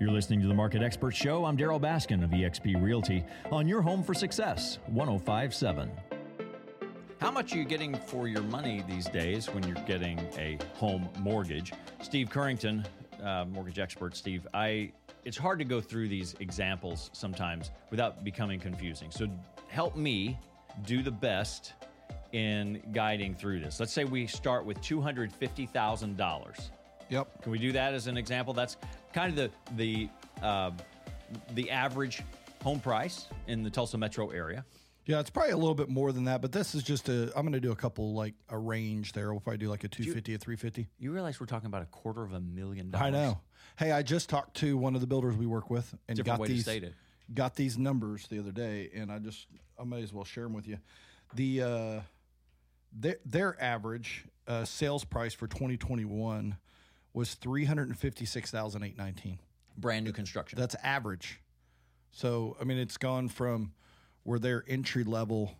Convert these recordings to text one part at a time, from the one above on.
You're listening to the Market Expert Show. I'm Darryl Baskin of eXp Realty on your home for success, 1057. How much are you getting for your money these days when you're getting a home mortgage? Steve Currington, uh, mortgage expert, Steve, I it's hard to go through these examples sometimes without becoming confusing. So help me do the best in guiding through this. Let's say we start with $250,000. Can we do that as an example? That's kind of the the uh, the average home price in the Tulsa metro area. Yeah, it's probably a little bit more than that, but this is just a. I'm going to do a couple like a range there. We'll probably do like a 250, a 350. You realize we're talking about a quarter of a million dollars. I know. Hey, I just talked to one of the builders we work with and Different got these got these numbers the other day, and I just I may as well share them with you. The uh, their their average uh, sales price for 2021 was three hundred and fifty six thousand eight nineteen. Brand new construction. That's average. So I mean, it's gone from where their entry level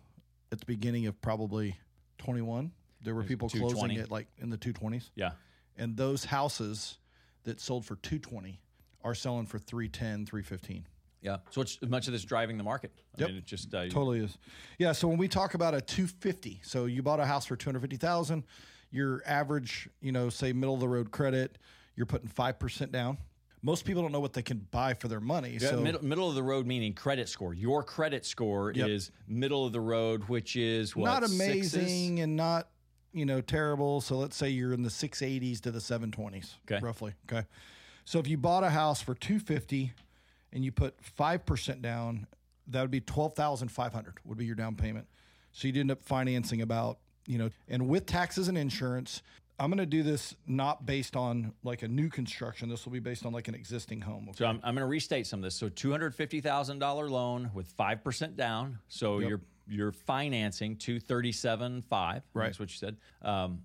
at the beginning of probably 21. There were people closing it like in the 220s. yeah. And those houses that sold for 220 are selling for 310, 315. Yeah. So it's much of this driving the market. I Yep. mean, it just uh, Totally is. Yeah. So when we talk about a 250, so you bought a house for 250,000, your average, you know, say middle of the road credit, you're putting 5% down. Most people don't know what they can buy for their money. Yeah, so middle, middle of the road meaning credit score. Your credit score Yep. is middle of the road, which is what, not sixes? amazing and not, you know, terrible. So let's say you're in the 680s to the 720s, Okay. roughly. Okay. So if you bought a house for 250 and you put 5% down, that would be 12,500 would be your down payment. So you'd end up financing about, you know, and with taxes and insurance, I'm going to do this not based on like a new construction. This will be based on like an existing home. Okay? So I'm, I'm going to restate some of this. So $250,000 loan with 5% down. So yep. you're, you're financing 237.5. Right. That's what you said. Um,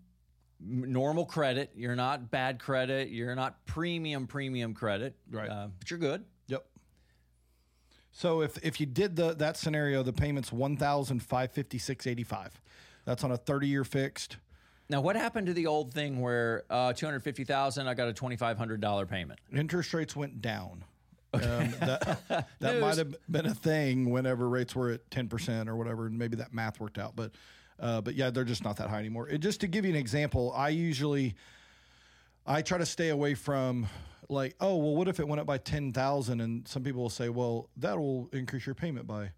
normal credit. You're not bad credit. You're not premium, premium credit. Right. Uh, but you're good. Yep. So if, if you did the, that scenario, the payment's 1,556.85. That's on a thirty year fixed. Now, what happened to the old thing where uh, two hundred fifty thousand? I got a twenty five hundred dollar payment. Interest rates went down. Um, that that might have been a thing whenever rates were at ten percent or whatever, and maybe that math worked out. But uh, but yeah, they're just not that high anymore. It, just to give you an example, I usually I try to stay away from like, oh well, what if it went up by ten thousand? And some people will say, well, that will increase your payment by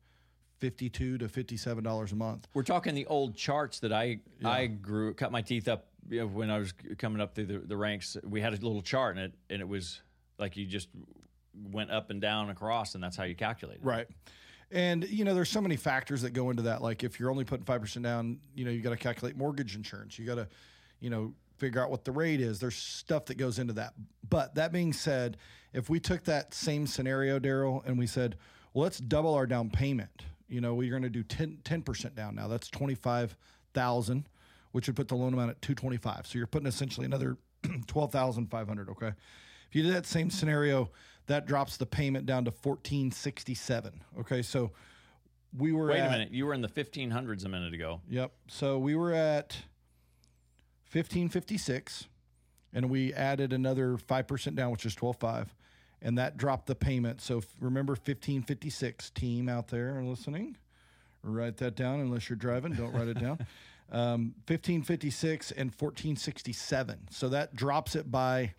fifty two to fifty seven dollars a month. We're talking the old charts that I I grew cut my teeth up when I was coming up through the, the ranks. We had a little chart and it and it was like you just went up and down across, and that's how you calculate it. Right. And you know, there's so many factors that go into that. Like if you're only putting five percent down, you know, you got to calculate mortgage insurance. You got to, you know, figure out what the rate is. There's stuff that goes into that. But that being said, if we took that same scenario, Darryl, and we said, well, let's double our down payment. You know, we're going to do 10 percent down now. That's twenty five thousand, which would put the loan amount at two twenty five. So you're putting essentially another twelve thousand five hundred. Okay. If you do that same scenario, that drops the payment down to fourteen sixty seven. Okay, so we were Wait at, a minute, you were in the 1500s a minute ago. Yep. So we were at fifteen fifty six, and we added another five percent down, which is twelve five, and that dropped the payment. So f- remember fifteen fifty six team out there listening. Write that down unless you're driving. Don't write it down. Um, 1556 and 1467. So that drops it by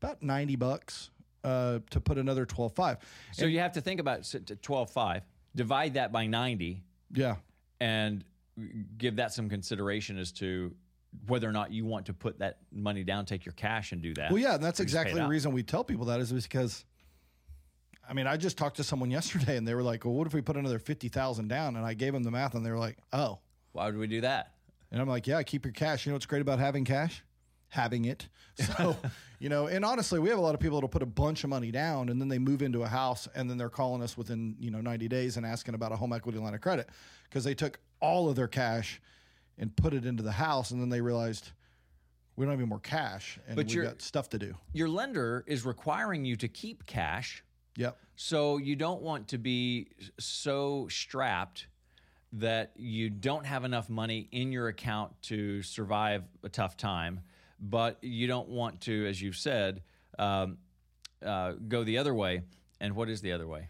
about 90 bucks uh, to put another 12.5. So you have to think about 12.5, divide that by 90, Yeah. and give that some consideration as to whether or not you want to put that money down, take your cash, and do that. Well, yeah, and that's Or just pay exactly the out. reason we tell people that is because, I mean, I just talked to someone yesterday and they were like, well, what if we put another 50,000 down? And I gave them the math and they were like, oh. Why would we do that? And I'm like, yeah, keep your cash. You know what's great about having cash? Having it. So, you know, and honestly, we have a lot of people that'll put a bunch of money down and then they move into a house and then they're calling us within, you know, 90 days and asking about a home equity line of credit because they took all of their cash and put it into the house and then they realized we don't have any more cash and But we've you're- got stuff to do. Your lender is requiring you to keep cash Yep. So you don't want to be so strapped that you don't have enough money in your account to survive a tough time, but you don't want to, as you've said, um, uh, go the other way. And what is the other way?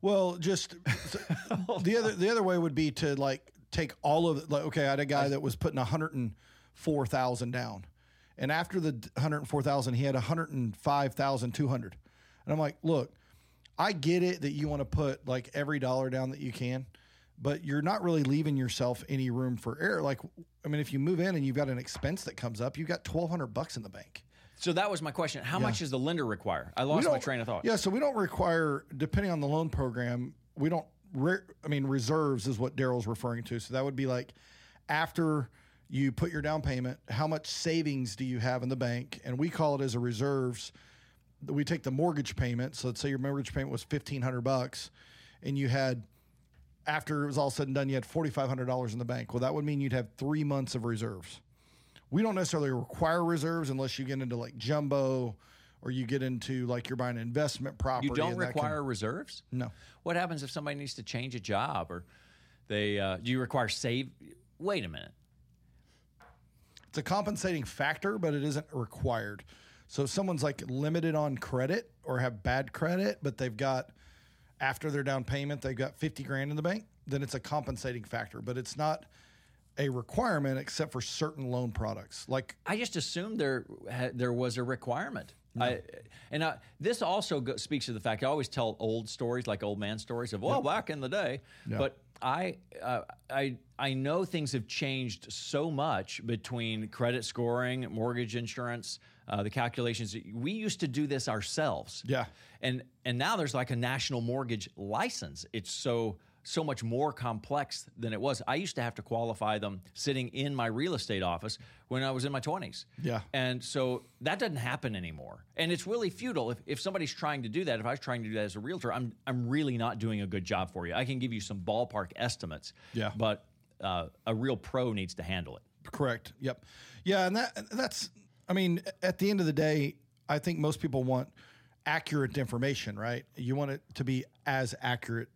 Well, just the other the other way would be to like take all of it. Like, okay, I had a guy that was putting one hundred and four thousand down, and after the one hundred four thousand, he had one hundred and five thousand two hundred. And I'm like, look, I get it that you want to put like every dollar down that you can, but you're not really leaving yourself any room for error. Like, I mean, if you move in and you've got an expense that comes up, you've got twelve hundred bucks in the bank. So that was my question. How much does the lender require? I lost my train of thought. Yeah, so we don't require, depending on the loan program, we don't. Re- I mean, reserves is what Darryl's referring to. So that would be like after you put your down payment, how much savings do you have in the bank? And we call it as a reserves. We take the mortgage payment. So let's say your mortgage payment was fifteen hundred bucks, and you had after it was all said and done, you had forty five hundred dollars in the bank. Well, that would mean you'd have three months of reserves we don't necessarily require reserves unless you get into like jumbo or you get into like you're buying an investment property. You don't require can- reserves? no. What happens if somebody needs to change a job or they uh, do you require save wait a minute. It's a compensating factor, but it isn't required. So if someone's like limited on credit or have bad credit, but they've got after their down payment, they've got 50 grand in the bank, then it's a compensating factor, but it's not a requirement except for certain loan products. Like I just assumed there there was a requirement. I, and I, this also go, speaks to the fact I always tell old stories, like old man stories of well, back in the day. But I, uh, I, I know things have changed so much between credit scoring, mortgage insurance, uh, the calculations. We used to do this ourselves. Yeah. and and now there's like a national mortgage license. It's so so much more complex than it was. I used to have to qualify them sitting in my real estate office when I was in my 20s. Yeah. And so that doesn't happen anymore. And it's really futile. If, if somebody's trying to do that, if I was trying to do that as a realtor, I'm, I'm really not doing a good job for you. I can give you some ballpark estimates. Yeah. But uh, a real pro needs to handle it. Correct. Yep. Yeah, and that that's I mean, at the end of the day, I think most people want accurate information, right? You want it to be as accurate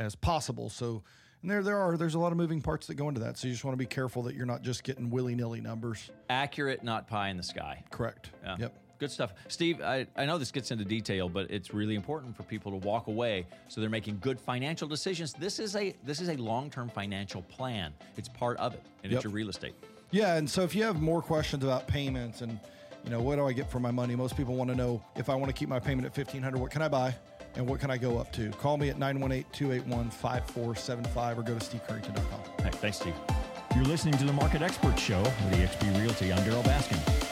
as possible. So and there there are there's a lot of moving parts that go into that. So you just want to be careful that you're not just getting willy-nilly numbers. Accurate, not pie in the sky. Correct. Yeah. Yep. Good stuff. Steve, I, I know this gets into detail, but it's really important for people to walk away so they're making good financial decisions. This is a this is a long-term financial plan. It's part of it, and Yep. it's your real estate. Yeah, and so if you have more questions about payments and you know what do I get for my money, most people want to know if I want to keep my payment at fifteen hundred, what can I buy, and what can I go up to? Call me at 918-281-5475 or go to stevecurrington.com. Hey, thanks, Steve. You're listening to the Market Expert Show with eXp Realty. I'm Darryl Baskin.